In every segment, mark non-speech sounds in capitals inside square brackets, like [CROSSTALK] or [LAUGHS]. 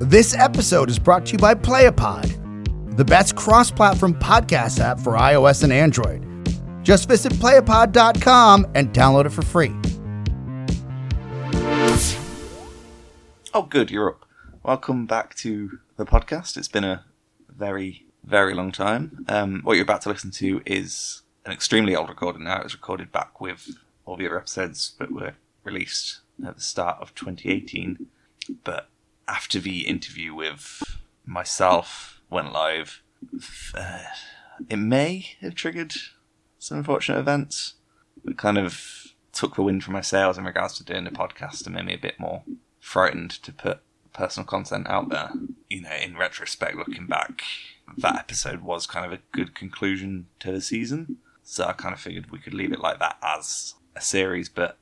This episode is brought to you by Playapod, the best cross platform podcast app for iOS and Android. Just visit playapod.com and download it for free. Oh, good, you're up. Welcome back to the podcast. It's been a very, very long time. Um, what you're about to listen to is an extremely old recording now. It was recorded back with all the other episodes that were released at the start of 2018. But after the interview with myself went live, uh, it may have triggered some unfortunate events that kind of took the wind from my sails in regards to doing the podcast and made me a bit more frightened to put personal content out there. You know, in retrospect, looking back, that episode was kind of a good conclusion to the season. So I kind of figured we could leave it like that as a series, but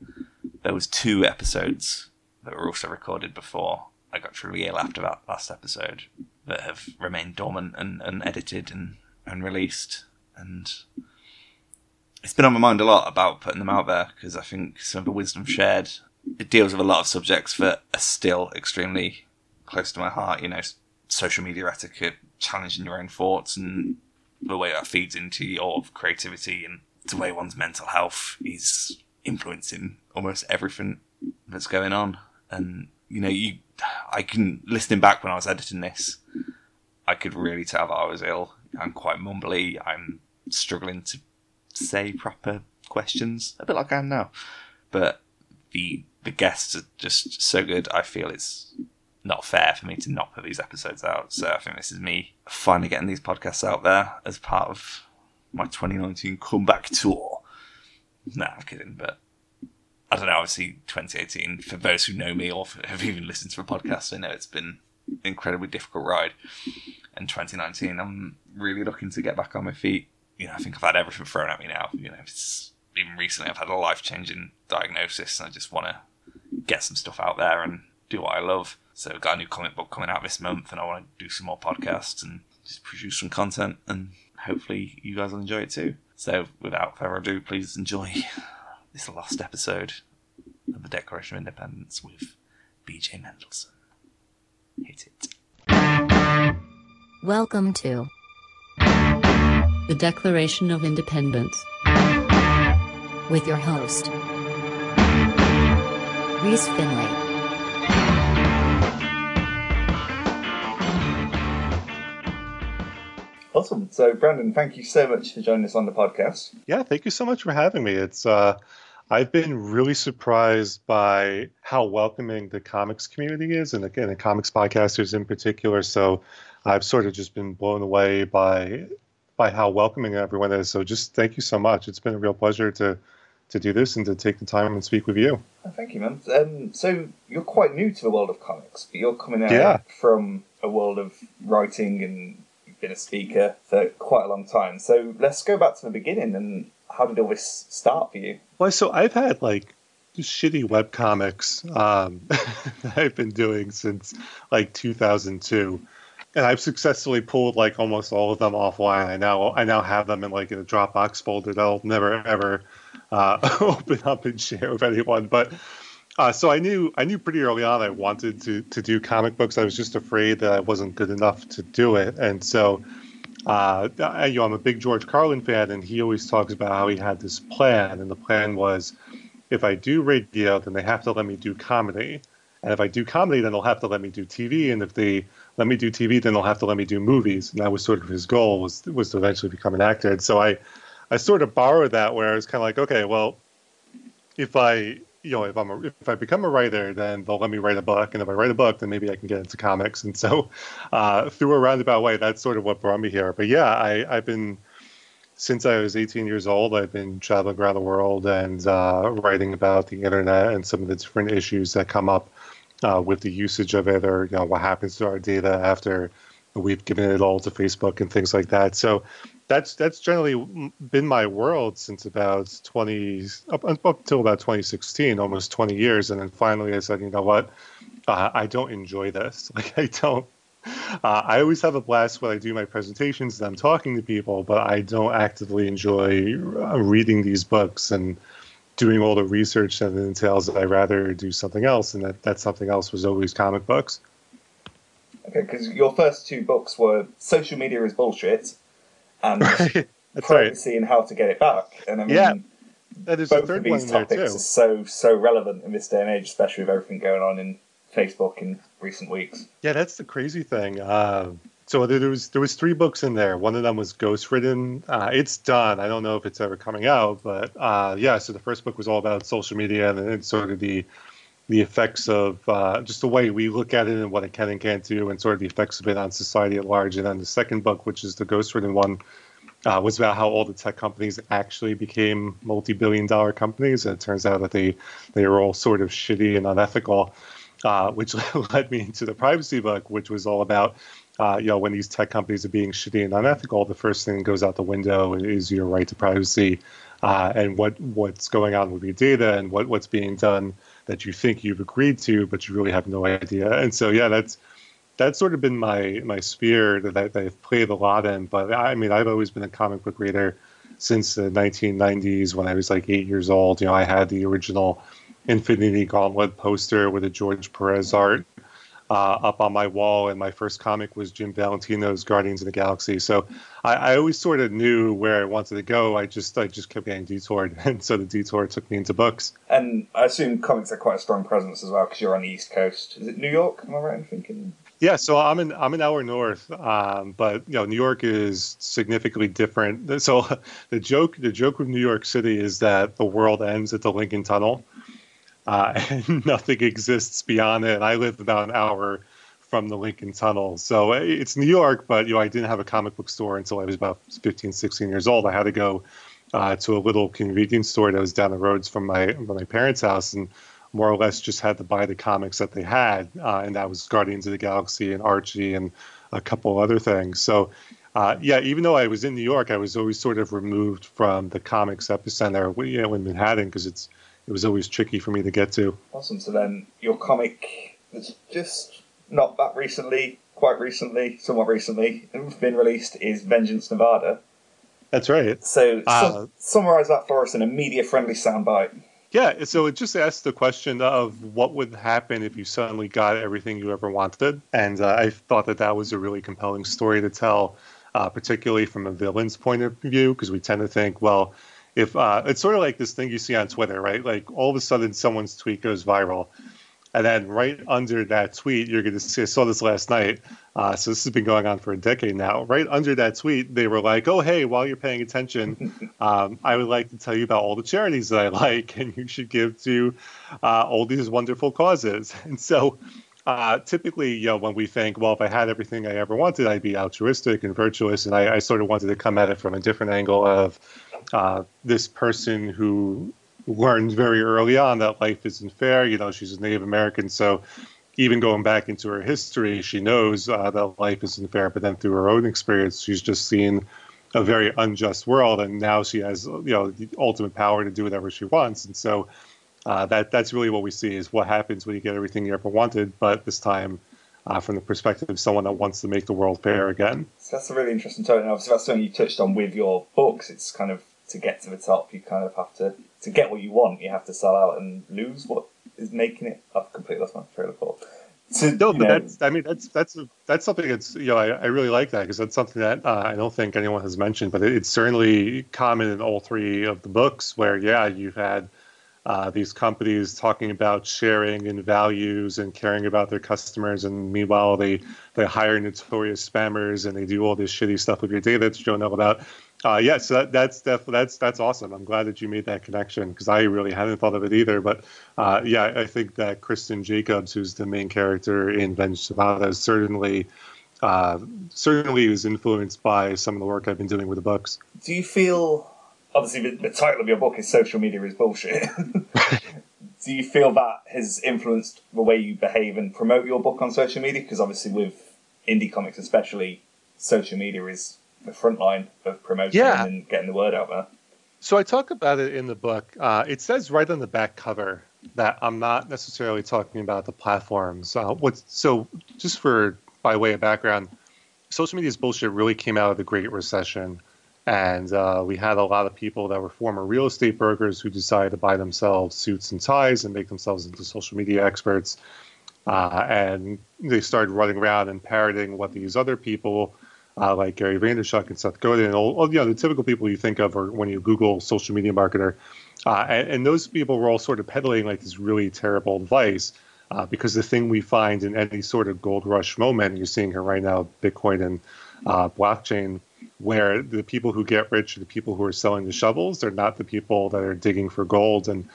there was two episodes that were also recorded before I got truly ill after that last episode that have remained dormant and, and edited and, and released. And it's been on my mind a lot about putting them out there because I think some of the wisdom shared it deals with a lot of subjects that are still extremely close to my heart. You know, social media etiquette, challenging your own thoughts, and the way that feeds into your creativity and the way one's mental health is influencing almost everything that's going on. And you know, you, I can listening back when I was editing this, I could really tell that I was ill. I'm quite mumbly. I'm struggling to say proper questions, a bit like I am now. But the the guests are just so good. I feel it's not fair for me to not put these episodes out. So I think this is me finally getting these podcasts out there as part of my 2019 comeback tour. Nah, I'm kidding, but I don't know. Obviously, 2018. For those who know me or have even listened to a podcast, I know it's been an incredibly difficult ride. And 2019, I'm really looking to get back on my feet. You know, I think I've had everything thrown at me now. You know, even recently I've had a life changing diagnosis, and I just want to get some stuff out there and do what I love. So I've got a new comic book coming out this month, and I want to do some more podcasts and just produce some content, and hopefully you guys will enjoy it too. So without further ado, please enjoy [LAUGHS] this last episode of the Declaration of Independence with BJ Mendelson. Hit it. Welcome to The Declaration of Independence. with your host, Reese Finley. Awesome. So, Brandon, thank you so much for joining us on the podcast. Yeah, thank you so much for having me. It's uh, I've been really surprised by how welcoming the comics community is, and again, the comics podcasters in particular. So, I've sort of just been blown away by by how welcoming everyone is. So, just thank you so much. It's been a real pleasure to to do this and to take the time and speak with you. Oh, thank you, man. Um, so, you're quite new to the world of comics, but you're coming out Yeah. from a world of writing and you've been a speaker for quite a long time. So, let's go back to the beginning and how did all this start for you? Well, so I've had like shitty web comics um, [LAUGHS] I've been doing since like 2002, and I've successfully pulled like almost all of them offline. I now I now have them in like in a Dropbox folder that I'll never ever uh, [LAUGHS] open up and share with anyone. But uh, so I knew I knew pretty early on I wanted to to do comic books. I was just afraid that I wasn't good enough to do it, and so uh, you know, I'm a big George Carlin fan, and he always talks about how he had this plan, and the plan was, if I do radio, then they have to let me do comedy, and if I do comedy, then they'll have to let me do TV, and if they let me do TV, then they'll have to let me do movies, and that was sort of his goal was was to eventually become an actor. And so I, I sort of borrowed that, where I was kind of like, okay, well, if I you know, if I'm a, if I become a writer, then they'll let me write a book, and if I write a book, then maybe I can get into comics. And so, [LAUGHS] uh, through a roundabout way, that's sort of what brought me here. But yeah, I, I've been since I was 18 years old. I've been traveling around the world and uh, writing about the internet and some of the different issues that come up uh, with the usage of it, or you know, what happens to our data after we've given it all to Facebook and things like that. So that's that's generally been my world since about 20 up, up until about 2016 almost 20 years. And then finally i said you know what? Uh, i don't enjoy this. [LAUGHS] Like i don't uh, i always have a blast when i do my presentations and i'm talking to people but i don't actively enjoy uh, reading these books and doing all the research that it entails. I'd rather do something else and that, that something else was always comic books. Okay, because your first two books were Social Media is Bullshit and [LAUGHS] right. Privacy and How to Get It Back. And I mean, Yeah, That is the both of third one these topics are so, so relevant in this day and age, especially with everything going on in Facebook in recent weeks. Yeah, that's the crazy thing. Uh, so there was there was three books in there. One of them was Ghostwritten. Uh, it's done. I don't know if it's ever coming out, but uh, yeah. So the first book was all about social media and then sort of the the effects of uh, just the way we look at it and what it can and can't do, and sort of the effects of it on society at large. And then the second book, which is the Ghostwritten one, uh, was about how all the tech companies actually became multi-billion-dollar companies. And it turns out that they they were all sort of shitty and unethical, uh, which [LAUGHS] led me into the privacy book, which was all about. Uh, you know, when these tech companies are being shitty and unethical, the first thing that goes out the window is your right to privacy, uh, and what what's going on with your data and what what's being done that you think you've agreed to, but you really have no idea. And so, yeah, that's that's sort of been my my sphere that, I, that I've played a lot in. But I mean, I've always been a comic book reader since the 1990s when I was like eight years old. You know, I had the original Infinity Gauntlet poster with a George Perez art uh, up on my wall, and my first comic was Jim Valentino's Guardians of the Galaxy. So I, I always sort of knew where I wanted to go. I just I just kept getting detoured, [LAUGHS] and so the detour took me into books. And I assume comics are quite a strong presence as well because you're on the East Coast. Is it New York? Am I right in thinking? Yeah, so I'm in I'm an hour north, um, but you know New York is significantly different. So [LAUGHS] the joke the joke with New York City is that the world ends at the Lincoln Tunnel, uh, [LAUGHS] and nothing exists beyond it. And I live about an hour from the Lincoln Tunnel, so it's New York. But you know I didn't have a comic book store until I was about 15, 16 years old. I had to go uh, to a little convenience store that was down the roads from my from my parents' house, and more or less just had to buy the comics that they had, uh, and that was Guardians of the Galaxy and Archie and a couple other things. So, uh, yeah, even though I was in New York, I was always sort of removed from the comics epicenter, you know, in Manhattan, because it's it was always tricky for me to get to. Awesome. So then your comic that's just not that recently, quite recently, somewhat recently, been released is Vengeance Nevada. That's right. So Uh, su- summarize that for us in a media-friendly soundbite. Yeah, so it just asks the question of what would happen if you suddenly got everything you ever wanted. And uh, I thought that that was a really compelling story to tell, uh, particularly from a villain's point of view, because we tend to think, well, if uh, it's sort of like this thing you see on Twitter, right? Like all of a sudden someone's tweet goes viral. And then right under that tweet, you're going to see, I saw this last night. Uh, so this has been going on for a decade now. Right under that tweet, they were like, oh, hey, while you're paying attention, [LAUGHS] um, I would like to tell you about all the charities that I like, and you should give to uh, all these wonderful causes. [LAUGHS] And so uh, typically, you know, when we think, well, if I had everything I ever wanted, I'd be altruistic and virtuous. And I, I sort of wanted to come at it from a different angle of uh, this person who learned very early on that life isn't fair. You know, she's a Native American, so even going back into her history, she knows uh, that life isn't fair. But then through her own experience, she's just seen a very unjust world, and now she has you know the ultimate power to do whatever she wants. And so uh, that that's really what we see is what happens when you get everything you ever wanted, but this time. Uh, from the perspective of someone that wants to make the world fair again. So that's a really interesting tone. And obviously, that's something you touched on with your books. It's kind of to get to the top, you kind of have to to get what you want. You have to sell out and lose what is making it. I've completely lost my train of thought. To, No, but know, that's I mean that's that's that's something that's you know I, I really like that because that's something that uh, I don't think anyone has mentioned, but it, it's certainly common in all three of the books where yeah you've had uh, these companies talking about sharing and values and caring about their customers, and meanwhile they they hire notorious spammers and they do all this shitty stuff with your data that you don't know about. Uh, yeah, so that, that's def- that's that's awesome. I'm glad that you made that connection because I really hadn't thought of it either. But uh, yeah, I think that Kristen Jacobs, who's the main character in Nevada, is certainly uh, certainly was influenced by some of the work I've been doing with the books. do you feel? Obviously, the, the title of your book is "Social Media is Bullshit." [LAUGHS] do you feel that has influenced the way you behave and promote your book on social media? Because obviously, with indie comics, especially, social media is the front line of promoting Yeah. and getting the word out there. So I talk about it in the book. Uh, it says right on the back cover that I'm not necessarily talking about the platforms. Uh, what's so just for by way of background, social media's bullshit really came out of the Great Recession, and uh, we had a lot of people that were former real estate brokers who decided to buy themselves suits and ties and make themselves into social media experts. uh, and they started running around and parroting what these other people uh, like Gary Vaynerchuk and Seth Godin and all, all, you know the typical people you think of or when you Google social media marketer, uh, and, and, those people were all sort of peddling like this really terrible advice. Uh, because the thing we find in any sort of gold rush moment, you're seeing here right now, Bitcoin and uh, blockchain, where the people who get rich are the people who are selling the shovels. They're not the people that are digging for gold. And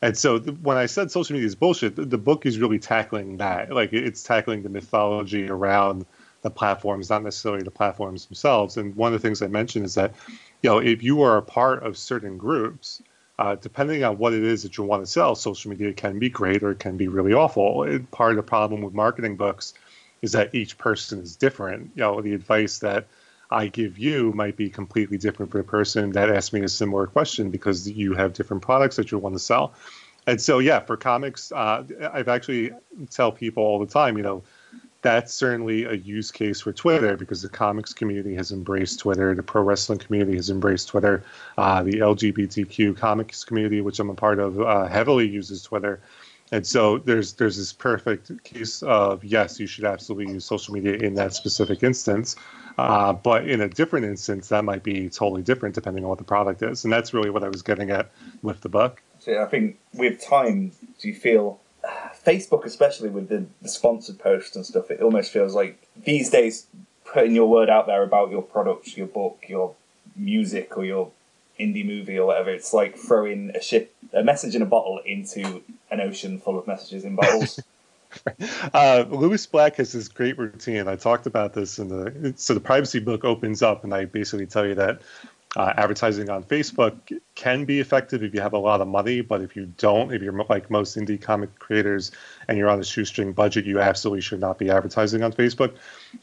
and so when I said social media is bullshit, the, book is really tackling that. Like it's tackling the mythology around the platforms, not necessarily the platforms themselves. And one of the things I mentioned is that, you know, if you are a part of certain groups, uh, depending on what it is that you want to sell, social media can be great or it can be really awful. It, part of the problem with marketing books is that each person is different. You know, the advice that I give you might be completely different for the person that asked me a similar question because you have different products that you want to sell. And so, yeah, for comics, uh, I've actually tell people all the time, you know, that's certainly a use case for Twitter because the comics community has embraced Twitter, the pro wrestling community has embraced Twitter, uh, the LGBTQ comics community, which I'm a part of, uh, heavily uses Twitter. And so there's there's this perfect case of yes, you should absolutely use social media in that specific instance. Uh, but in a different instance, that might be totally different depending on what the product is. And that's really what I was getting at with the book. So I think with time, do you feel Facebook, especially with the, the sponsored posts and stuff, it almost feels like these days putting your word out there about your product, your book, your music, or your indie movie or whatever, it's like throwing a ship, a message in a bottle into an ocean full of messages in bottles. [LAUGHS] uh, Lewis Black has this great routine. I talked about this in the so the privacy book opens up, and I basically tell you that uh, advertising on Facebook can be effective if you have a lot of money, but if you don't, if you're like most indie comic creators and you're on a shoestring budget, you absolutely should not be advertising on Facebook.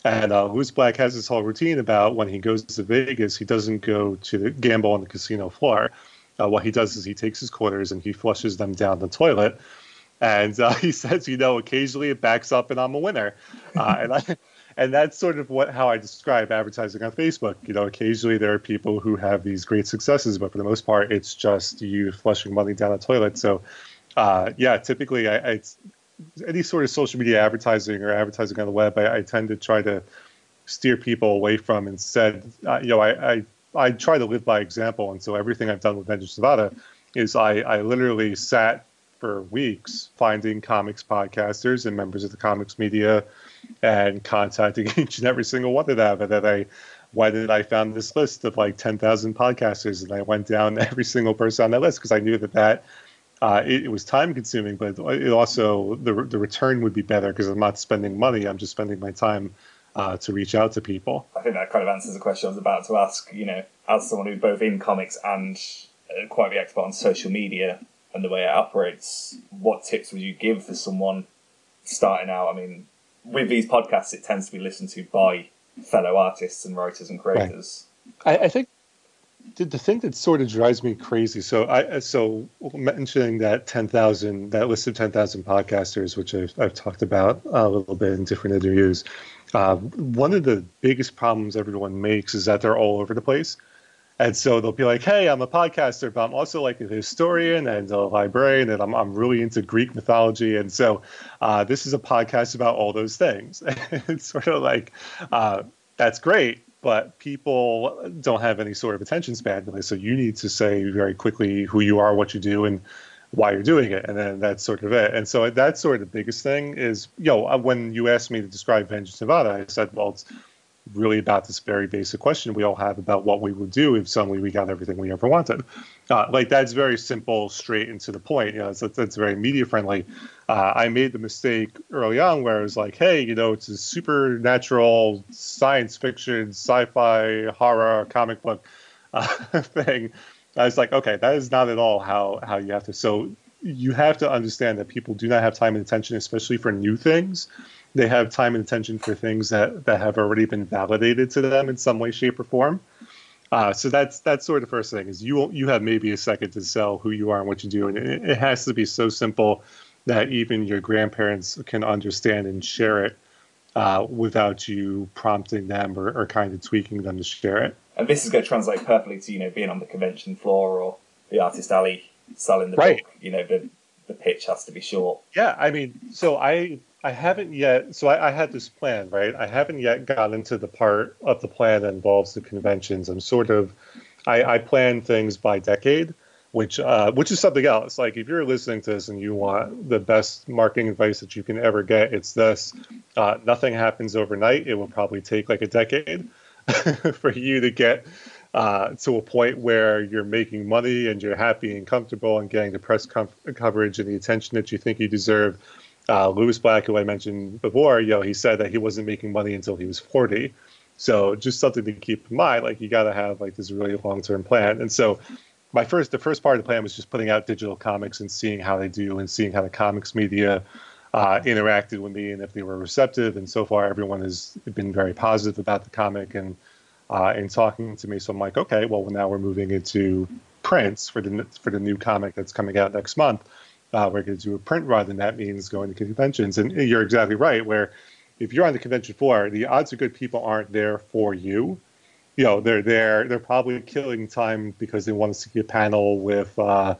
And uh, Black has this whole routine about when he goes to Vegas, he doesn't go to the gamble on the casino floor. Uh, what he does is he takes his quarters and he flushes them down the toilet and uh, [LAUGHS] he says, you know, occasionally it backs up and I'm a winner. Uh, and I, and that's sort of what how I describe advertising on Facebook. You know, occasionally there are people who have these great successes, but for the most part, it's just you flushing money down the toilet. So, uh, yeah, typically, I, I, any sort of social media advertising or advertising on the web, I, I tend to try to steer people away from. Instead, uh, you know, I, I try to live by example, and so everything I've done with Vengeance Nevada is I I literally sat for weeks finding comics podcasters and members of the comics media and contacting [LAUGHS] each and every single one of them. And then I did I found this list of like 10,000 podcasters and I went down [LAUGHS] every single person on that list because I knew that that uh, it, it, was time consuming, but it also the the return would be better because I'm not spending money. I'm just spending my time uh, to reach out to people. I think that kind of answers the question I was about to ask. You know, as someone who's both in comics and uh, quite the expert on social media, and the way it operates, what tips would you give for someone starting out? I mean, with these podcasts, it tends to be listened to by fellow artists and writers and creators. Right. I, I, think the, the thing that sort of drives me crazy. So I so mentioning that ten thousand that list of ten thousand podcasters, which I've, I've talked about a little bit in different interviews. Uh, one of the biggest problems everyone makes is that they're all over the place. And so they'll be like, "Hey, I'm a podcaster, but I'm also like a historian and a librarian, and I'm I'm really into Greek mythology, and so uh, this is a podcast about all those things." [LAUGHS] it's sort of like uh, that's great, but people don't have any sort of attention span, so you need to say very quickly who you are, what you do, and why you're doing it, and then that's sort of it. And so that's sort of the biggest thing is, you know, when you asked me to describe Vengeance Nevada, I said, well, it's really about this very basic question we all have about what we would do if suddenly we got everything we ever wanted. Uh, like that's very simple, straight and to the point. You know, it's, it's very media friendly. Uh, I made the mistake early on where I was like, hey, you know, it's a supernatural science fiction, sci-fi, horror, comic book uh, [LAUGHS] thing. I was like, okay, that is not at all how how you have to. So you have to understand that people do not have time and attention, especially for new things they have time and attention for things that, that have already been validated to them in some way, shape, or form. Uh, so that's that's sort of the first thing is you you have maybe a second to sell who you are and what you do, and it, it has to be so simple that even your grandparents can understand and share it uh, without you prompting them or, or kind of tweaking them to share it. And this is going to translate perfectly to you know being on the convention floor or the artist alley selling the right. book. You know the the pitch has to be short. Yeah, I mean, so I I haven't yet. So I, I, had this plan, right? I haven't yet got into the part of the plan that involves the conventions. I'm sort of, I, I plan things by decade, which uh, which is something else. Like if you're listening to this and you want the best marketing advice that you can ever get, it's this: uh, nothing happens overnight. It will probably take like a decade [LAUGHS] for you to get uh, to a point where you're making money and you're happy and comfortable and getting the press com- coverage and the attention that you think you deserve. Uh, Lewis Black, who I mentioned before, you know, he said that he wasn't making money until he was 40. So just something to keep in mind. Like you got to have like this really long term plan. And so my first, the first part of the plan was just putting out digital comics and seeing how they do and seeing how the comics media uh, interacted with me and if they were receptive. And so far, everyone has been very positive about the comic and uh, talking to me. So I'm like, okay, well now we're moving into prints for the for the new comic that's coming out next month. Uh, we're going to do a print run, and that means going to conventions. And you're exactly right. Where if you're on the convention floor, the odds are good people aren't there for you. You know, they're there. They're probably killing time because they want to see a panel with uh,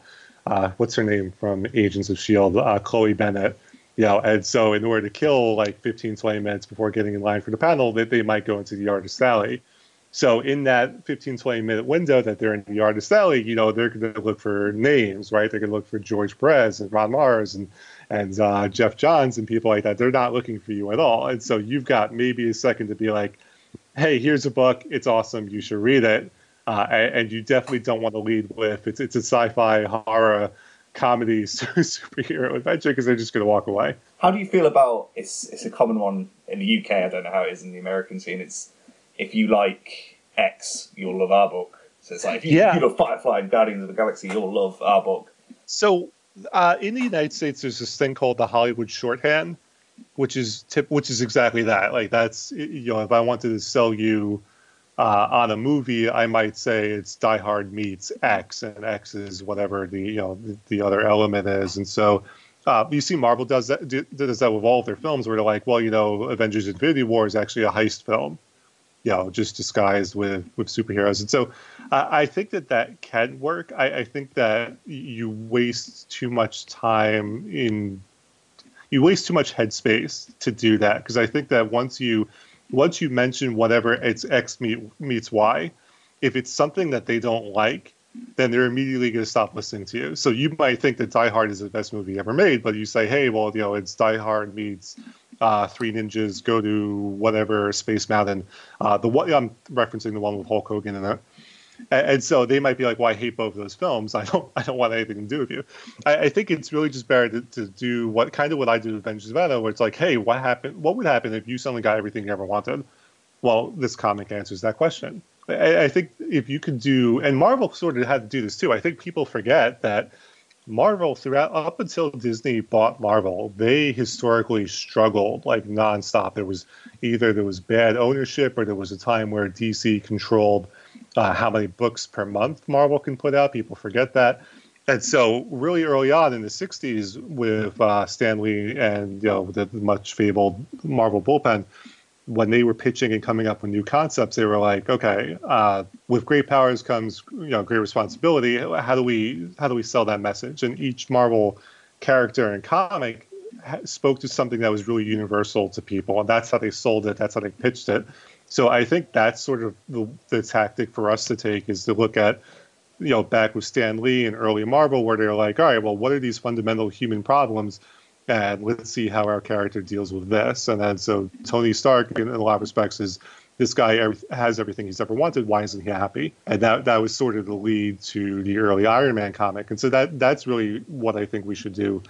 uh, what's her name from Agents of Shield, uh, Chloe Bennet. You know, and so in order to kill like 15, 20 minutes before getting in line for the panel, they, they might go into the artist alley. So in that 15, 20 minute window that they're in the artist alley, you know, they're going to look for names, right? They're going to look for George Perez and Ron Marz and and uh, Geoff Johns and people like that. They're not looking for you at all. And so you've got maybe a second to be like, hey, here's a book. It's awesome. You should read it. Uh, and you definitely don't want to lead with it's it's a sci-fi horror comedy [LAUGHS] superhero adventure because they're just going to walk away. How do you feel about it's it's a common one in the UK. I don't know how it is in the American scene. It's if you like X, you'll love our book. So it's like if you, yeah. you love Firefly and Guardians of the Galaxy, you'll love our book. So uh, in the United States, there's this thing called the Hollywood shorthand, which is tip, which is exactly that. Like that's you know, if I wanted to sell you uh, on a movie, I might say it's Die Hard meets X, and X is whatever the you know the, the other element is, and so. Uh, you see, Marvel does that does that with all of their films, where they're like, well, you know, Avengers: Infinity War is actually a heist film, you know, just disguised with with superheroes. And so, uh, I think that that can work. I, I, think that you waste too much time in you waste too much headspace to do that because I think that once you once you mention whatever it's X meet, meets Y, if it's something that they don't like, then they're immediately going to stop listening to you. So you might think that Die Hard is the best movie ever made, but you say, hey, well, you know, it's Die Hard meets uh, Three Ninjas Go to whatever Space Mountain. Uh, the one I'm referencing the one with Hulk Hogan in it. And, so they might be like, "Well, I hate both of those films. I don't, I don't want anything to do with you." I, I think it's really just better to, to, do what kind of what I do with Avengers of where it's like, "Hey, what happened? What would happen if you suddenly got everything you ever wanted?" Well, this comic answers that question. I, I think if you could do, and Marvel sort of had to do this too. I think people forget that Marvel throughout up until Disney bought Marvel, they historically struggled like nonstop. There was either there was bad ownership or there was a time where DC controlled uh, how many books per month Marvel can put out. People forget that. And so, really early on in the '60s, with uh, Stan Lee and you know the much fabled Marvel bullpen, when they were pitching and coming up with new concepts, they were like, okay, uh, with great powers comes you know great responsibility. How do we how do we sell that message? And each Marvel character and comic spoke to something that was really universal to people, and that's how they sold it. That's how they pitched it. So I think that's sort of the, the tactic for us to take is to look at you know back with Stan Lee and early Marvel, where they're like, all right, well, what are these fundamental human problems? And let's see how our character deals with this. And then so Tony Stark, in, a lot of respects, is this guy has everything he's ever wanted. Why isn't he happy? And that that was sort of the lead to the early Iron Man comic. And so that that's really what I think we should do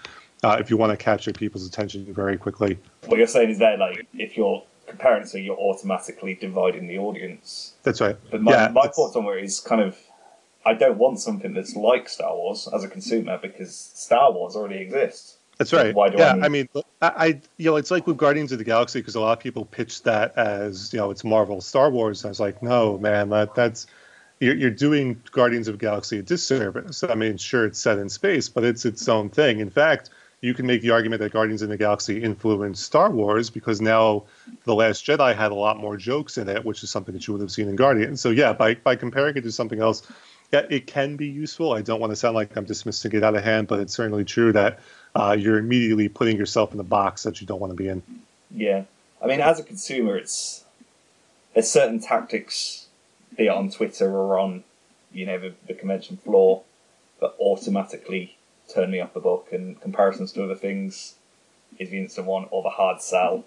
uh, if you want to capture people's attention very quickly. What you're saying is that like if you're comparing, so you're automatically dividing the audience. That's right. But my, yeah, my thoughts on it is kind of. I don't want something that's like Star Wars as a consumer because Star Wars already exists. That's right. Yeah. I mean, I, I, you know, it's like with Guardians of the Galaxy because a lot of people pitch that as you know it's Marvel, Star Wars. I was like, no, man, that that's you're, you're doing Guardians of the Galaxy a disservice. I mean, sure, it's set in space, but it's its own thing. In fact, you can make the argument that Guardians of the Galaxy influenced Star Wars because now The Last Jedi had a lot more jokes in it, which is something that you would have seen in Guardians. So yeah, by by comparing it to something else, yeah, it can be useful. I don't want to sound like I'm dismissing it out of hand, but it's certainly true that uh, you're immediately putting yourself in the box that you don't want to be in. Yeah, I mean, as a consumer, it's there's certain tactics, be it on Twitter or on, you know, the, the convention floor, that automatically turn me off the book. And comparisons to other things is the instant one or the hard sell.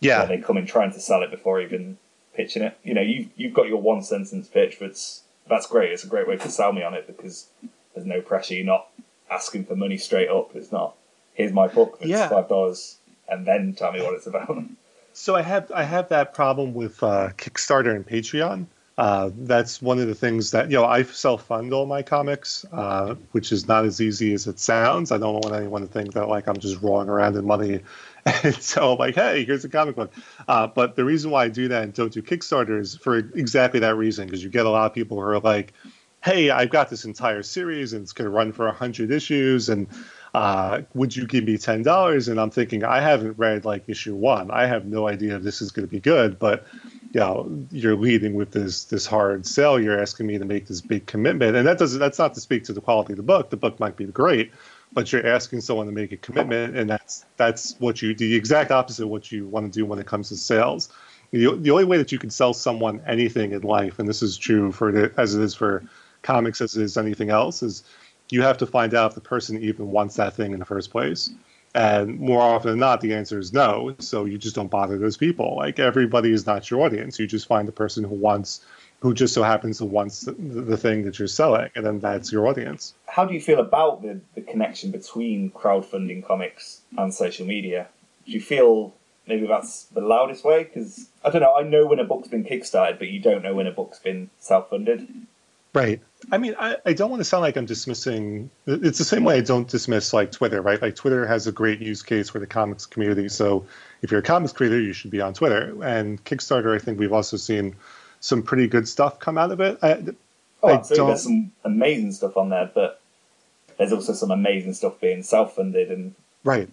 Yeah, they come in trying to sell it before even pitching it. You know, you've you've got your one sentence pitch, but that's great. It's a great way to sell me on it because there's no pressure. You're not asking for money straight up. It's not here's my book. It's Yeah. five dollars, and then tell me what it's about. [LAUGHS] So I have I have that problem with uh, Kickstarter and Patreon. Uh, that's one of the things that you know I self fund all my comics, uh, which is not as easy as it sounds. I don't want anyone to think that like I'm just rolling around in money, [LAUGHS] and so I'm like, hey, here's a comic book. Uh, but the reason why I do that and don't do Kickstarter is for exactly that reason, because you get a lot of people who are like, hey, I've got this entire series and it's going to run for hundred issues, and uh, would you give me ten dollars? And I'm thinking, I haven't read like issue one. I have no idea if this is going to be good, but you know, you're leading with this this hard sell. You're asking me to make this big commitment, and that doesn't. That's not to speak to the quality of the book. The book might be great, but you're asking someone to make a commitment, and that's that's what you the exact opposite of what you want to do when it comes to sales. The, the only way that you can sell someone anything in life, and this is true for the, as it is for comics as is anything else, is you have to find out if the person even wants that thing in the first place. And more often than not, the answer is no. So you just don't bother those people. Like everybody is not your audience. You just find the person who wants, who just so happens to wants the, the thing that you're selling, and then that's your audience. How do you feel about the, the connection between crowdfunding comics and social media? Do you feel maybe that's the loudest way? Because I don't know. I know when a book's been kickstarted, but you don't know when a book's been self-funded. Right. I mean, I, I don't want to sound like I'm dismissing. It's the same way I don't dismiss like Twitter, right? Like Twitter has a great use case for the comics community. So if you're a comics creator, you should be on Twitter. And Kickstarter, I think we've also seen some pretty good stuff come out of it. I, Oh, I absolutely. don't- There's some amazing stuff on there, but there's also some amazing stuff being self-funded, and right.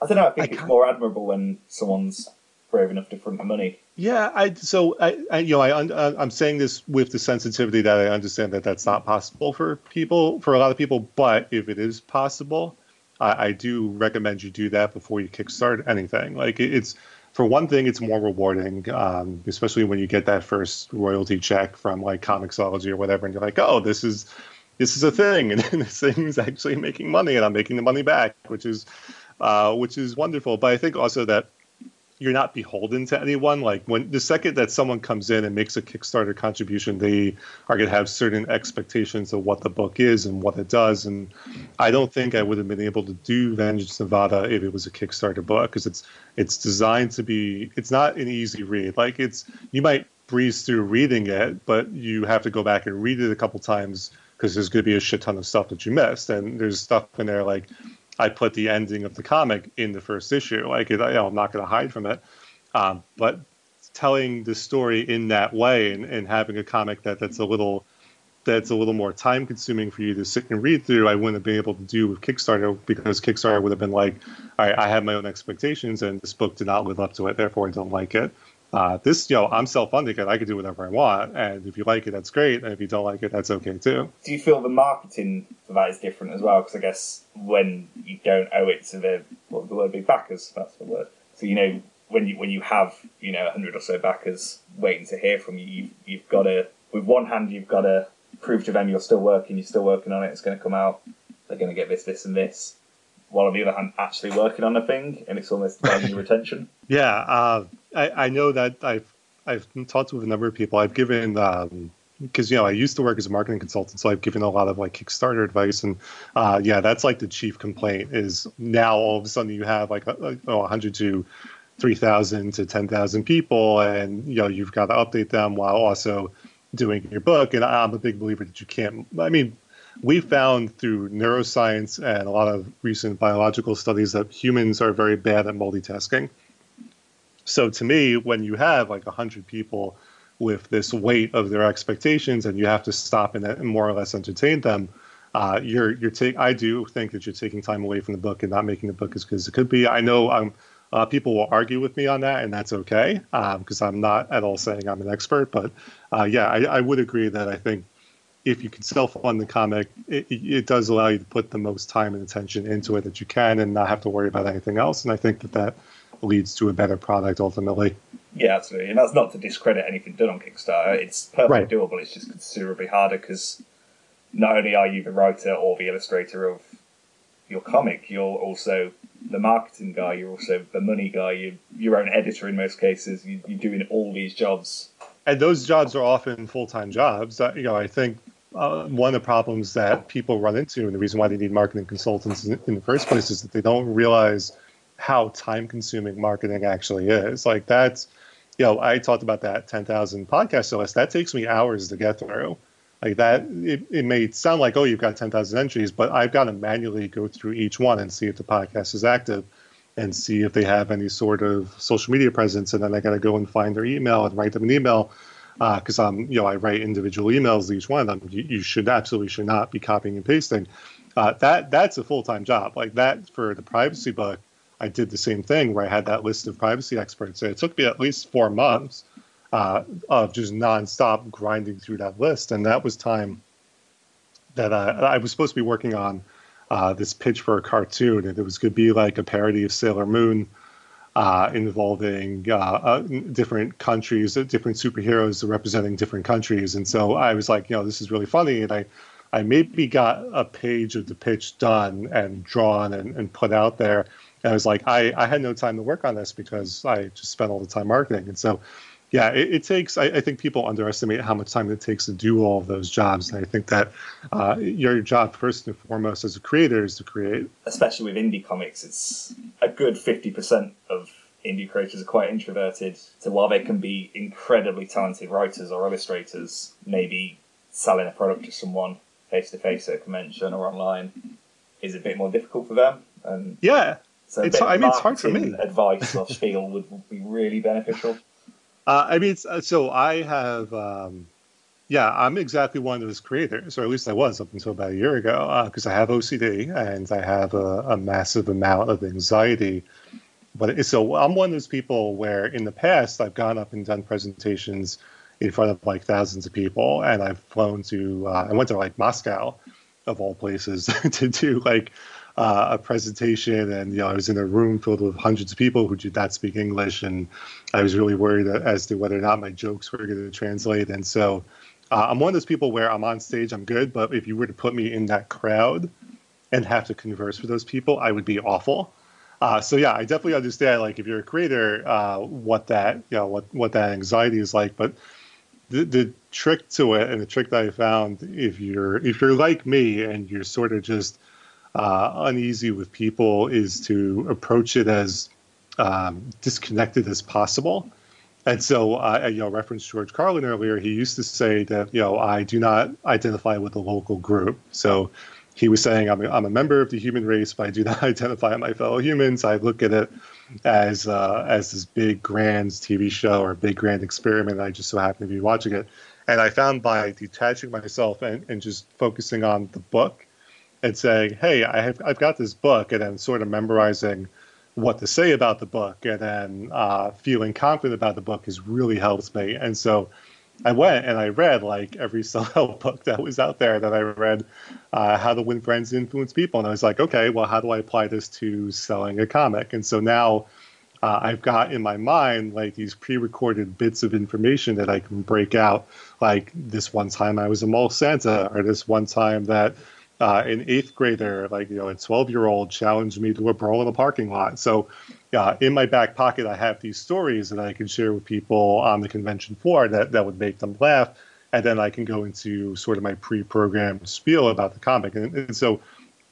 I don't know. I think I it's more admirable when someone's brave enough to front the money. Yeah, I so I, I you know I uh, I'm saying this with the sensitivity that I understand that that's not possible for people for a lot of people, but if it is possible, I, I do recommend you do that before you kickstart anything. Like it, it's for one thing, it's more rewarding, um, especially when you get that first royalty check from like Comixology or whatever, and you're like, oh, this is this is a thing, [LAUGHS] and this thing is actually making money, and I'm making the money back, which is uh, which is wonderful. But I think also that you're not beholden to anyone. Like when the second that someone comes in and makes a Kickstarter contribution, they are going to have certain expectations of what the book is and what it does. And I don't think I would have been able to do Vengeance Nevada if it was a Kickstarter book because it's it's designed to be. It's not an easy read. Like it's you might breeze through reading it, but you have to go back and read it a couple times because there's going to be a shit ton of stuff that you missed. And there's stuff in there like I put the ending of the comic in the first issue. Like, you know, I'm not going to hide from it. Um, but telling the story in that way and, and having a comic that that's a little that's a little more time consuming for you to sit and read through, I wouldn't have been able to do with Kickstarter because Kickstarter would have been like, all right, I have my own expectations and this book did not live up to it, therefore I don't like it. Uh, this, you know, I'm self-funding it. I can do whatever I want, and if you like it, that's great. And if you don't like it, that's okay too. Do you feel the marketing for that is different as well? Because I guess when you don't owe it to the what the word be backers, that's the word. So you know when you when you have you know hundred or so backers waiting to hear from you, you've, you've got to with one hand you've got to prove to them you're still working, you're still working on it. It's going to come out. They're going to get this, this, and this. While on the other hand, actually working on a thing, and it's almost [LAUGHS] driving your attention. Yeah, uh, I, I know that I've I've talked with a number of people. I've given because you know I used to work as a marketing consultant, so I've given a lot of like Kickstarter advice, and uh, yeah, that's like the chief complaint is now all of a sudden you have like oh, 100 to 3,000 to 10,000 people, and you know you've got to update them while also doing your book. And I'm a big believer that you can't. I mean, we found through neuroscience and a lot of recent biological studies that humans are very bad at multitasking. So to me, when you have like 100 people with this weight of their expectations and you have to stop and, and more or less entertain them, uh, you're you're take. I do think that you're taking time away from the book and not making the book as good as it could be. I know um, uh, people will argue with me on that, and that's okay because I'm not at all saying I'm an expert. But uh, yeah, I, I would agree that I think if you can self-fund the comic, it, it does allow you to put the most time and attention into it that you can, and not have to worry about anything else. And I think that that leads to a better product ultimately. Yeah, absolutely. And that's not to discredit anything done on Kickstarter. It's perfectly Right. doable. It's just considerably harder because not only are you the writer or the illustrator of your comic, you're also the marketing guy. You're also the money guy. You're your own editor in most cases. You, you're doing all these jobs. and those jobs are often full-time jobs. Uh, you know, I think uh, one of the problems that people run into, and the reason why they need marketing consultants in, in the first place, is that they don't realize how time-consuming marketing actually is. Like that's, you know, I talked about that 10,000 podcast list. That takes me hours to get through. Like that, it, it may sound like, oh, you've got 10,000 entries, but I've got to manually go through each one and see if the podcast is active and see if they have any sort of social media presence. And then I got to go and find their email and write them an email because I'm, you know, I write individual emails to each one of them. You, you should absolutely should not be copying and pasting. Uh, that that's a full time job. Like that for the privacy book, I did the same thing where I had that list of privacy experts. And it took me at least four months uh, of just nonstop grinding through that list, and that was time that I, I was supposed to be working on uh, this pitch for a cartoon, and it was going to be like a parody of Sailor Moon, uh, involving uh, uh, different countries, uh, different superheroes representing different countries. And so I was like, you know, this is really funny, and I, I maybe got a page of the pitch done and drawn and, and put out there. And I was like, I, I had no time to work on this because I just spent all the time marketing. And so yeah, it, it takes. I, I think people underestimate how much time it takes to do all of those jobs, and I think that uh, your job first and foremost as a creator is to create. especially with indie comics, it's a good 50% of indie creators are quite introverted. So while they can be incredibly talented writers or illustrators, maybe selling a product to someone face to face at a convention or online is a bit more difficult for them. And Yeah, so It's- I mean, it's hard for me. Advice or spiel would be really beneficial. [LAUGHS] uh, I mean, uh, so I have. Um, yeah, I'm exactly one of those creators, or at least I was up until about a year ago, because I have OCD and I have a, a massive amount of anxiety. But so I'm one of those people where in the past I've gone up and done presentations in front of like thousands of people, and I've flown to, uh, I went to like Moscow, of all places, [LAUGHS] to do like uh, a presentation, and you know I was in a room filled with hundreds of people who did not speak English, and I was really worried as to whether or not my jokes were going to translate, and so. Uh, I'm one of those people where I'm on stage, I'm good, but if you were to put me in that crowd and have to converse with those people, I would be awful. Uh, so yeah, I definitely understand. Like if you're a creator, uh, what that you know what what that anxiety is like. But the the trick to it, and the trick that I found, if you're if you're like me and you're sort of just uh, uneasy with people, is to approach it as um, disconnected as possible. And so, uh, you know, referenced George Carlin earlier. He used to say that, you know, I do not identify with a local group. So he was saying, I'm a, I'm a member of the human race, but I do [LAUGHS] not identify with my fellow humans. I look at it as uh, as this big, grand TV show or big, grand experiment. I just so happen to be watching it. And I found by detaching myself and, and just focusing on the book and saying, hey, I have, I've got this book, and then sort of memorizing what to say about the book and then uh, feeling confident about the book has really helped me. And so I went and I read like every [LAUGHS] self-help book that was out there that I read, uh, How to Win Friends and Influence People. And I was like, okay, well, how do I apply this to selling a comic? And so now uh, I've got in my mind like these pre-recorded bits of information that I can break out. Like this one time I was a mall Santa, or this one time that uh, an eighth grader, like you know, a twelve-year-old, challenged me to a brawl in a parking lot. So, uh, in my back pocket, I have these stories that I can share with people on the convention floor that that would make them laugh, and then I can go into sort of my pre-programmed spiel about the comic. And, and so,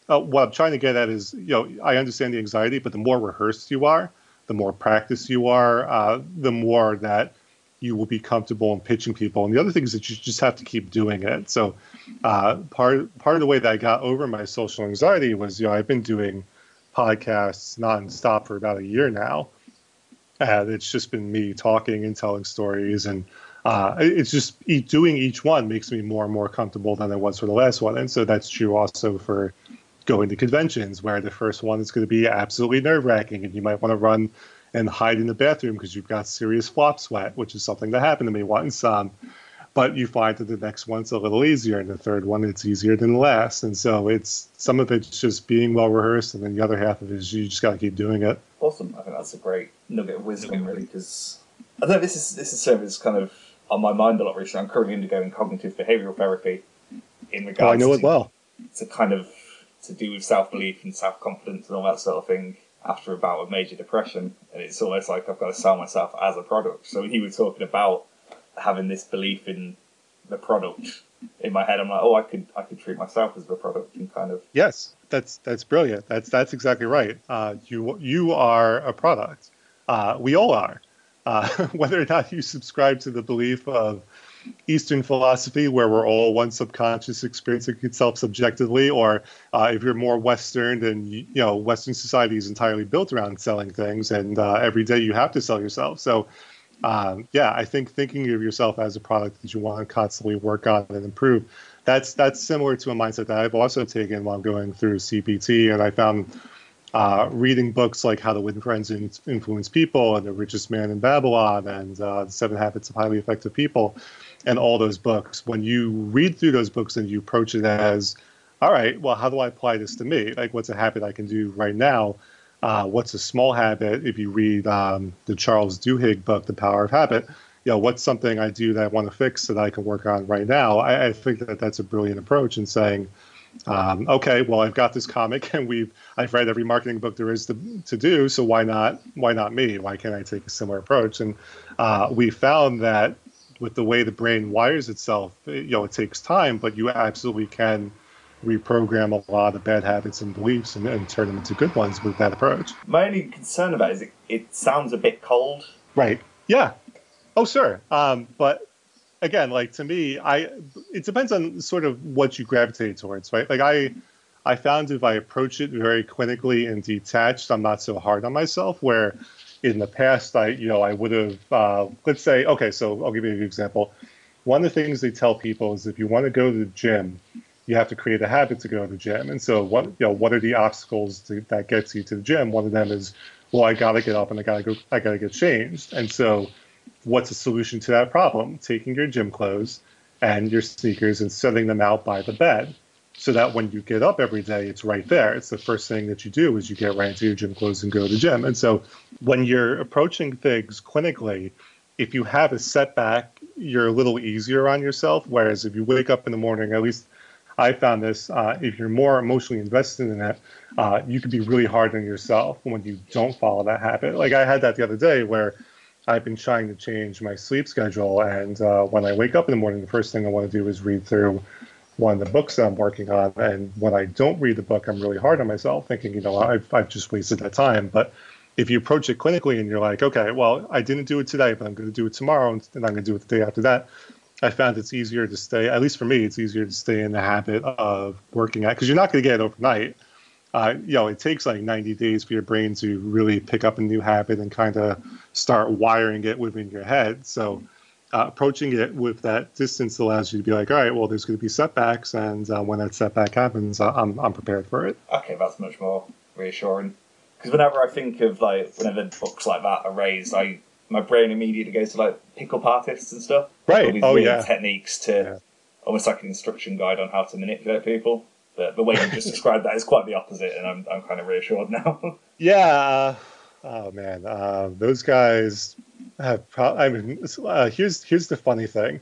uh, what I'm trying to get at is, you know, I understand the anxiety, but the more rehearsed you are, the more practice you are, uh, the more that you will be comfortable in pitching people. And the other thing is that you just have to keep doing it. So uh, part part of the way that I got over my social anxiety was, you know, I've been doing podcasts nonstop for about a year now, and it's just been me talking and telling stories, and uh, it's just doing each one makes me more and more comfortable than I was for the last one, and so that's true also for going to conventions where the first one is going to be absolutely nerve wracking, and you might want to run and hide in the bathroom because you've got serious flop sweat, which is something that happened to me once. Um, but you find that the next one's a little easier, and the third one it's easier than the last, and so it's some of it's just being well rehearsed, and then the other half of it is you just got to keep doing it. Awesome. I think that's a great nugget of wisdom, really, because I know this is this is something that's kind of on my mind a lot recently. I'm currently undergoing cognitive behavioural therapy in regards. Oh, I know to, it well. To kind of to do with self belief and self confidence and all that sort of thing after about a major depression, and it's almost like I've got to sell myself as a product. So he was talking about having this belief in the product in my head. I'm like, oh, I could I could treat myself as a product and kind of Yes, that's that's brilliant. That's that's exactly right. Uh, you you are a product. Uh, we all are. Uh, [LAUGHS] whether or not you subscribe to the belief of Eastern philosophy, where we're all one subconscious experiencing itself subjectively, or uh, if you're more Western, then you know Western society is entirely built around selling things, and uh, every day you have to sell yourself. So, um, yeah, I think thinking of yourself as a product that you want to constantly work on and improve. That's that's similar to a mindset that I've also taken while going through CPT, and I found uh, reading books like How to Win Friends and Influence People and The Richest Man in Babylon and uh, The Seven Habits of Highly Effective People and all those books. When you read through those books and you approach it as, all right, well, how do I apply this to me? Like, what's a habit I can do right now? Uh, what's a small habit? If you read um, the Charles Duhigg book, The Power of Habit, you know, what's something I do that I want to fix that I can work on right now? I, I think that that's a brilliant approach in saying, um, okay, well, I've got this comic, [LAUGHS] and we've I've read every marketing book there is to, to do. So why not why not me? Why can't I take a similar approach? And uh, we found that with the way the brain wires itself, you know, it takes time, but you absolutely can reprogram a lot of bad habits and beliefs and, and turn them into good ones with that approach. My only concern about it is it, it sounds a bit cold. Right. Yeah. Oh, sure. Um, but again, like to me, I it depends on sort of what you gravitate towards, right? Like I I found if I approach it very clinically and detached, I'm not so hard on myself. Where in the past, I you know I would have uh, let's say okay, so I'll give you an example. One of the things they tell people is if you want to go to the gym, you have to create a habit to go to the gym. And so what you know what are the obstacles to, that gets you to the gym? One of them is well, I got to get up and I got to go, I got to get changed. And so what's a solution to that problem? Taking your gym clothes and your sneakers and setting them out by the bed so that when you get up every day, it's right there. It's the first thing that you do is you get right into your gym clothes and go to the gym. And so when you're approaching things clinically, if you have a setback, you're a little easier on yourself. Whereas if you wake up in the morning, at least I found this, uh, if you're more emotionally invested in it, uh, you can be really hard on yourself when you don't follow that habit. Like I had that the other day where I've been trying to change my sleep schedule, and uh, when I wake up in the morning, the first thing I want to do is read through one of the books that I'm working on. And when I don't read the book, I'm really hard on myself, thinking, you know, I've, I've just wasted that time. But if you approach it clinically and you're like, okay, well, I didn't do it today, but I'm going to do it tomorrow, and I'm going to do it the day after that. I found it's easier to stay, at least for me, it's easier to stay in the habit of working at because you're not going to get it overnight. Uh, you know, it takes like 90 days for your brain to really pick up a new habit and kind of start wiring it within your head. So, uh, approaching it with that distance allows you to be like, all right, well, there's going to be setbacks, and uh, when that setback happens, I'm I'm prepared for it. Okay, that's much more reassuring. Because whenever I think of like whenever books like that are raised, I my brain immediately goes to like pickup artists and stuff. Right. All these Oh yeah. techniques to Yeah. almost like an instruction guide on how to manipulate people. But the way you just described that is quite the opposite, and I'm I'm kind of reassured now. [LAUGHS] Yeah. uh, Oh man, uh, those guys have. Pro- I mean, uh, here's here's the funny thing.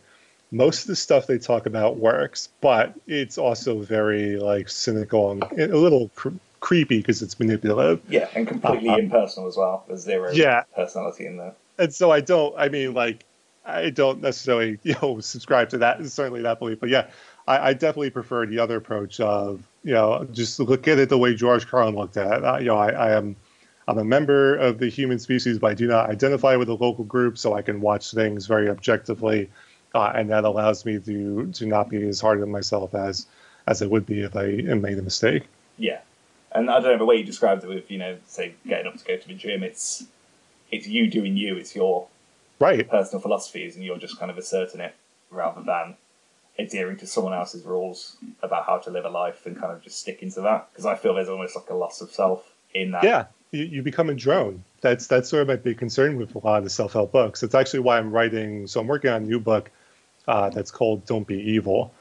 Most of the stuff they talk about works, but it's also very like cynical and a little cr- creepy because it's manipulative. yeah, and completely Uh-huh. impersonal as well. There's zero Yeah. personality in there. and so I don't. I mean, like, I don't necessarily, [LAUGHS] you know, subscribe to that. Certainly that belief, but yeah, I, I definitely prefer the other approach of, you know, just look at it the way George Carlin looked at it. Uh, you know, I, I am, I'm a member of the human species, but I do not identify with a local group, so I can watch things very objectively, uh, and that allows me to to not be as hard on myself as as it would be if I made a mistake. Yeah, and I don't know the way you described it with you know, say getting up to go to the gym. It's it's you doing you. It's your Right. personal philosophies, and you're just kind of asserting it rather than adhering to someone else's rules about how to live a life and kind of just sticking to that. Because I feel there's almost like a loss of self in that. Yeah, you, you become a drone. That's that's sort of my big concern with a lot of the self help books. It's actually why I'm writing. So I'm working on a new book uh, that's called "Don't Be Evil,"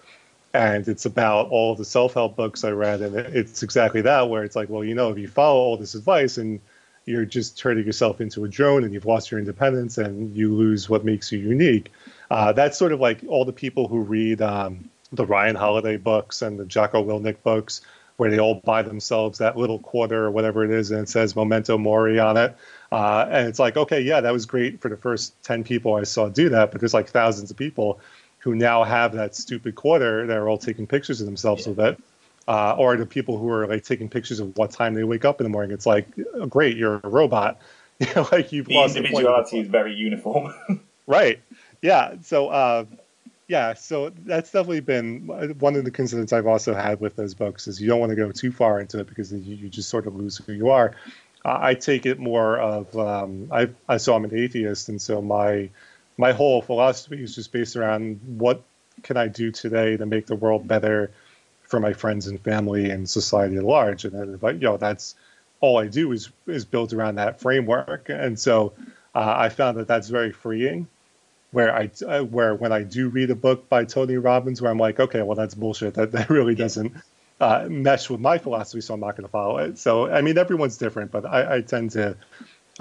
and it's about all the self-help books I read, and it's exactly that, where it's like, well, you know, if you follow all this advice and you're just turning yourself into a drone and you've lost your independence and you lose what makes you unique. Uh, that's sort of like all the people who read um, the Ryan Holiday books and the Jocko Willink books, where they all buy themselves that little quarter or whatever it is, and it says Memento Mori on it. Uh, and it's like, okay, yeah, that was great for the first 10 people I saw do that, but there's like thousands of people who now have that stupid quarter that are all taking pictures of themselves yeah. with it uh, or the people who are like taking pictures of what time they wake up in the morning. It's like, great, you're a robot. [LAUGHS] Like you've the lost individuality the is very uniform. [LAUGHS] right. Yeah. So, uh, yeah. So that's definitely been one of the concerns I've also had with those books is you don't want to go too far into it because you, you just sort of lose who you are. Uh, I take it more of um, I I so I'm an atheist, and so my my whole philosophy is just based around what can I do today to make the world better for my friends and family and society at large. And then, but you know, that's all I do is is built around that framework. And so uh, I found that that's very freeing. Where I uh, where when I do read a book by Tony Robbins, where I'm like, okay, well that's bullshit. That that [LAUGHS] really doesn't uh, mesh with my philosophy, so I'm not going to follow it. So I mean, everyone's different, but I, I tend to.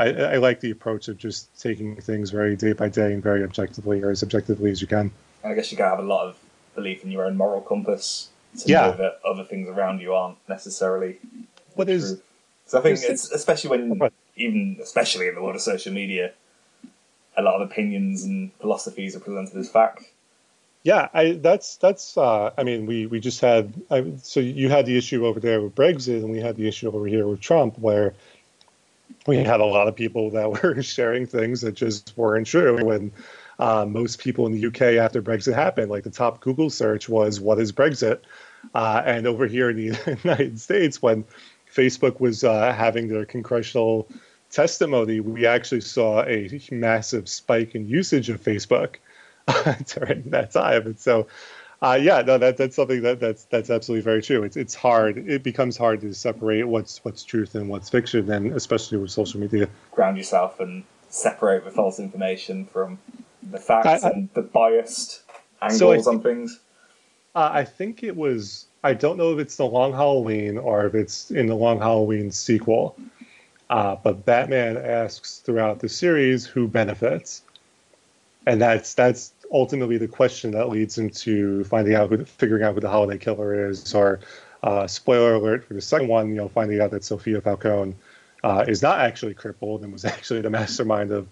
I, I, like the approach of just taking things very day by day and very objectively, or as objectively as you can. I guess you gotta have a lot of belief in your own moral compass to yeah. know that other things around you aren't necessarily what is true. so I think it's especially when even especially in the world of social media a lot of opinions and philosophies are presented as fact yeah I that's that's uh, I mean we we just had I, so you had the issue over there with Brexit and we had the issue over here with Trump where we had a lot of people that [LAUGHS] were sharing things that just weren't true when uh, most people in the UK after Brexit happened. Like the top Google search was "What is Brexit?" Uh, and over here in the [LAUGHS] United States, when Facebook was uh, having their congressional testimony, we actually saw a massive spike in usage of Facebook [LAUGHS] during that time. And so, uh, yeah, no, that that's something that that's that's absolutely very true. It's it's hard. It becomes hard to separate what's what's truth and what's fiction, and especially with social media. Ground yourself and separate the false information from the facts I, I, and the biased angles so on things. Uh, I think it was. I don't know if it's the Long Halloween or if it's in the Long Halloween sequel. Uh, but Batman asks throughout the series who benefits, and that's that's ultimately the question that leads him to finding out who, figuring out who the holiday killer is. Or uh, spoiler alert for the second one, you know, finding out that Sophia Falcone uh, is not actually crippled and was [LAUGHS] actually the mastermind of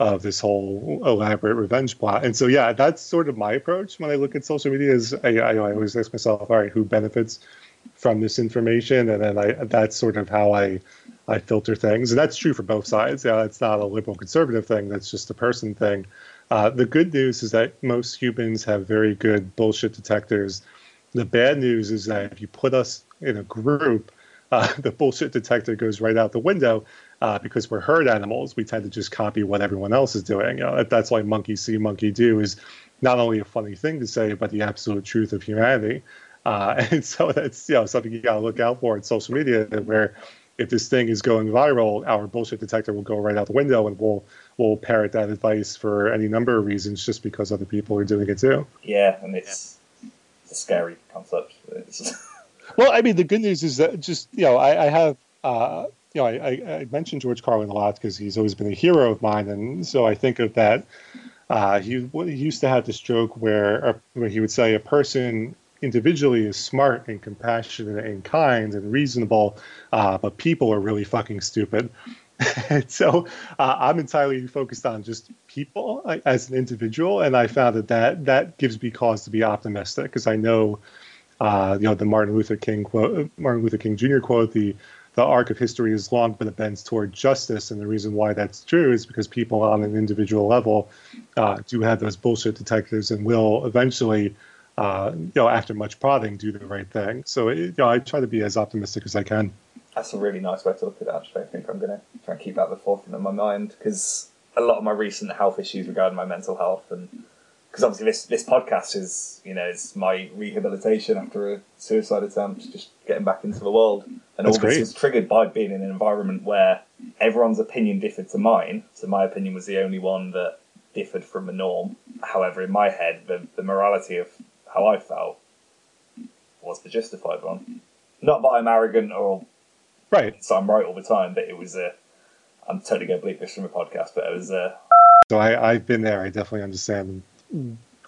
of this whole elaborate revenge plot. And so, yeah, that's sort of my approach when I look at social media. Is I, I always ask myself, all right, who benefits from this information, and then I that's sort of how I I filter things, and that's true for both sides. Yeah, it's not a liberal conservative thing. That's just a person thing. Uh, the good news is that most humans have very good bullshit detectors. The bad news is that if you put us in a group, uh, [LAUGHS] the bullshit detector goes right out the window, uh, because we're herd animals, we tend to just copy what everyone else is doing. You know, that's why monkey see, monkey do is not only a funny thing to say, but the absolute truth of humanity. Uh, [LAUGHS] and so that's you know something you got to look out for in social media, where if this thing is going viral, our bullshit detector will go right out the window, and we'll we'll parrot that advice for any number of reasons, just because other people are doing it too. Yeah, and it's, it's a scary concept. [LAUGHS] well, I mean, the good news is that just you know, I, I have. Uh, you know, I, I mentioned George Carlin a lot because he's always been a hero of mine, and so I think of that. Uh, he, he used to have this joke where, uh, where he would say a person individually is smart and compassionate and kind and reasonable, uh, but people are really fucking stupid. [LAUGHS] so uh, I'm entirely focused on just people uh, as an individual, and I found that that, that gives me cause to be optimistic because I know, uh, you know, the Martin Luther King quote, Martin Luther King Jr. quote, the the arc of history is long, but it bends toward justice. And the reason why that's true is because people on an individual level uh, do have those bullshit detectors and will eventually, uh, you know, after much prodding, do the right thing. So, you know, I try to be as optimistic as I can. That's a really nice way to look at it, actually. I think I'm going to try and keep that at the forefront of my mind because a lot of my recent health issues regarding my mental health and because obviously this this podcast is you know is my rehabilitation after a suicide attempt, just getting back into the world, and That's all this was triggered by being in an environment where everyone's opinion differed to mine. So my opinion was the only one that differed from the norm. However, in my head, the, the morality of how I felt was the justified one. Not that I'm arrogant or Right. so I'm right all the time, but it was a. I'm totally going to bleep this from a podcast, but it was a. So I, I've been there. I definitely understand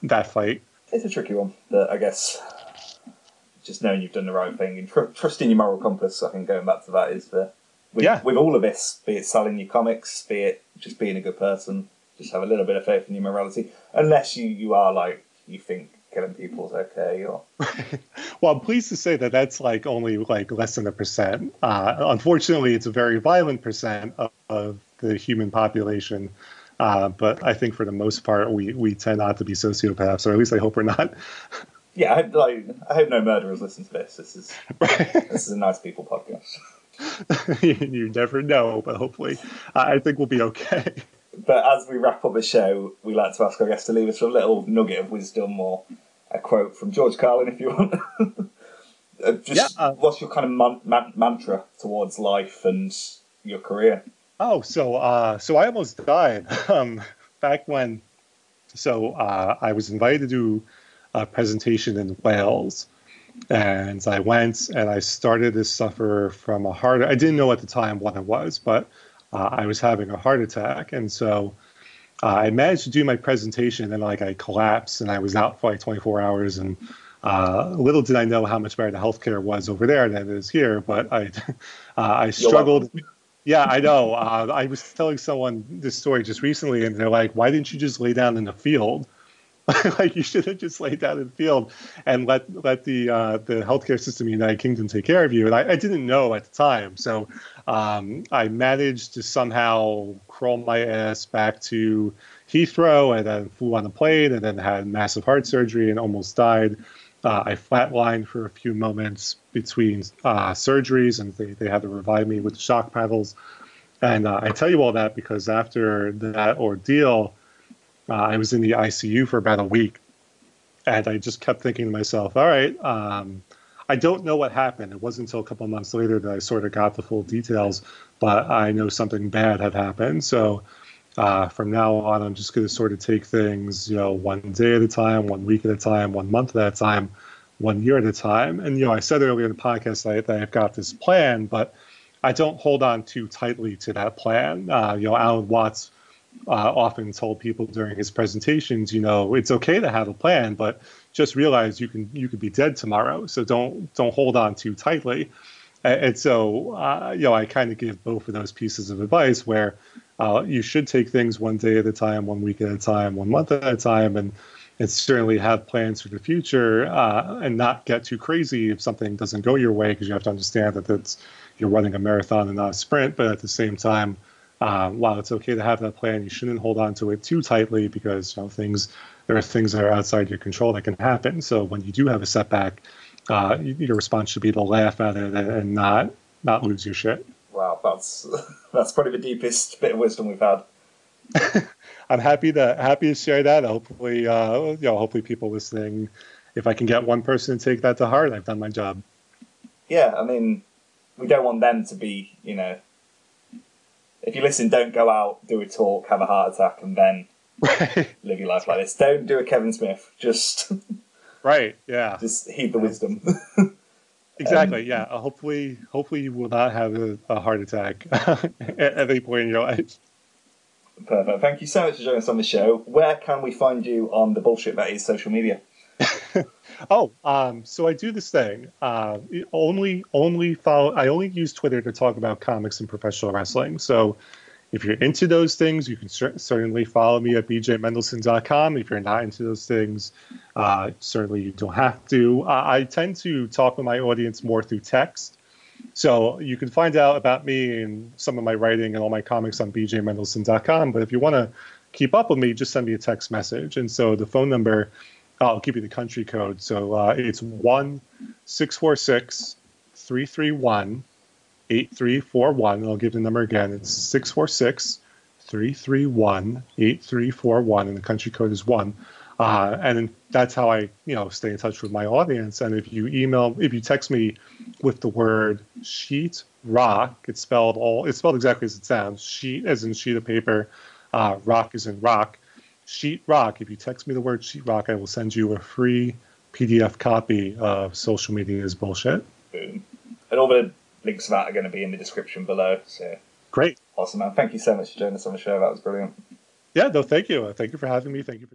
that fight. It's a tricky one, but I guess just knowing you've done the right thing and tr- trusting your moral compass. I think going back to that is the with, Yeah. with all of this, be it selling your comics, be it just being a good person, just have a little bit of faith in your morality. Unless you you are like you think killing people is okay, or [LAUGHS] Well, I'm pleased to say that that's like only like less than a percent. Uh, unfortunately, it's a very violent percent of, of the human population. Uh, but I think for the most part, we, we tend not to be sociopaths, or at least I hope we're not. [LAUGHS] yeah. I hope like I hope no murderers listen to this. This is this is a nice people podcast. [LAUGHS] you never know, but hopefully, uh, I think we'll be okay. But as we wrap up the show, we like to ask our guests to leave us with a little nugget of wisdom or a quote from George Carlin, if you want. [LAUGHS] Uh, Just Yeah, uh, what's your kind of man- man- mantra towards life and your career? Oh, so uh, so I almost died [LAUGHS] um, back when. So uh, I was invited to do a presentation in Wales, and I went and I started to suffer from a heart. I didn't know at the time what it was, but uh, I was having a heart attack, and so uh, I managed to do my presentation, and then like I collapsed, and I was out for like 24 hours, and uh, little did I know how much better the healthcare was over there than it is here. But I, [LAUGHS] uh, I struggled. Yeah, I know. Uh, I was telling someone this story just recently, and they're like, "Why didn't you just lay down in the field? [LAUGHS] like you should have just laid down in the field and let let the uh, the healthcare system in the United Kingdom take care of you." And I, I didn't know at the time, so um, I managed to somehow crawl my ass back to Heathrow, and then flew on a plane, and then had massive heart surgery and almost died. Uh, I flatlined for a few moments between uh, surgeries, and they, they had to revive me with shock paddles. And uh, I tell you all that because after that ordeal, uh, I was in the ICU for about a week. And I just kept thinking to myself, all right, um, I don't know what happened. It wasn't until a couple months later that I sort of got the full details, but I know something bad had happened. So uh, from now on, I'm just going to sort of take things, you know, one day at a time, one week at a time, one month at a time, one year at a time. And, you know, I said earlier in the podcast that, that I've got this plan, but I don't hold on too tightly to that plan. Uh, you know, Alan Watts uh, often told people during his presentations, you know, it's okay to have a plan, but just realize you can you could be dead tomorrow. So don't don't hold on too tightly. And, so, uh, you know, I kind of give both of those pieces of advice where uh, you should take things one day at a time, one week at a time, one month at a time, and and certainly have plans for the future uh, and not get too crazy if something doesn't go your way because you have to understand that it's you're running a marathon and not a sprint. But at the same time, uh, while it's okay to have that plan, you shouldn't hold on to it too tightly because you know things there are things that are outside your control that can happen. So when you do have a setback, uh, your response should be to laugh at it and not not lose your shit. Wow, that's [LAUGHS] that's probably the deepest [LAUGHS] bit of wisdom we've had. [LAUGHS] I'm happy to happy to share that. Hopefully, uh, you know, hopefully people listening, if I can get one person to take that to heart, I've done my job. Yeah, I mean, we don't want them to be, you know. If you listen, don't go out, do a talk, have a heart attack, and then [LAUGHS] live your life like this. Don't do a Kevin Smith. Just, [LAUGHS] Right. Yeah. just heed the wisdom. [LAUGHS] Exactly. Yeah. Uh, hopefully, hopefully you will not have a, a heart attack at any point in your life. Perfect. Thank you so much for joining us on the show. Where can we find you on the bullshit that is social media? [LAUGHS] Oh, um, so I do this thing. Uh, only, only follow. I only use Twitter to talk about comics and professional wrestling. So, if you're into those things, you can cer- certainly follow me at bjmendelson.com. If you're not into those things, uh, certainly you don't have to. Uh, I tend to talk with my audience more through text. So you can find out about me and some of my writing and all my comics on bjmendelson.com. But if you want to keep up with me, just send me a text message. And so the phone number, I'll give you the country code. So uh, it's 1 646 331 8341. I'll give the number again. It's 646 331 8341. And the country code is 1. Uh, and that's how I, you know, stay in touch with my audience. And if you email, if you text me with the word sheet rock, it's spelled all, it's spelled exactly as it sounds. Sheet as in sheet of paper, uh, rock is in rock. Sheetrock. If you text me the word sheetrock, I will send you a free PDF copy of Social Media is Bullshit. Boom. And all the links to that are going to be in the description below. So Great. awesome, man. Thank you so much for joining us on the show. That was brilliant. Yeah, no, thank you. Thank you for having me. Thank you for.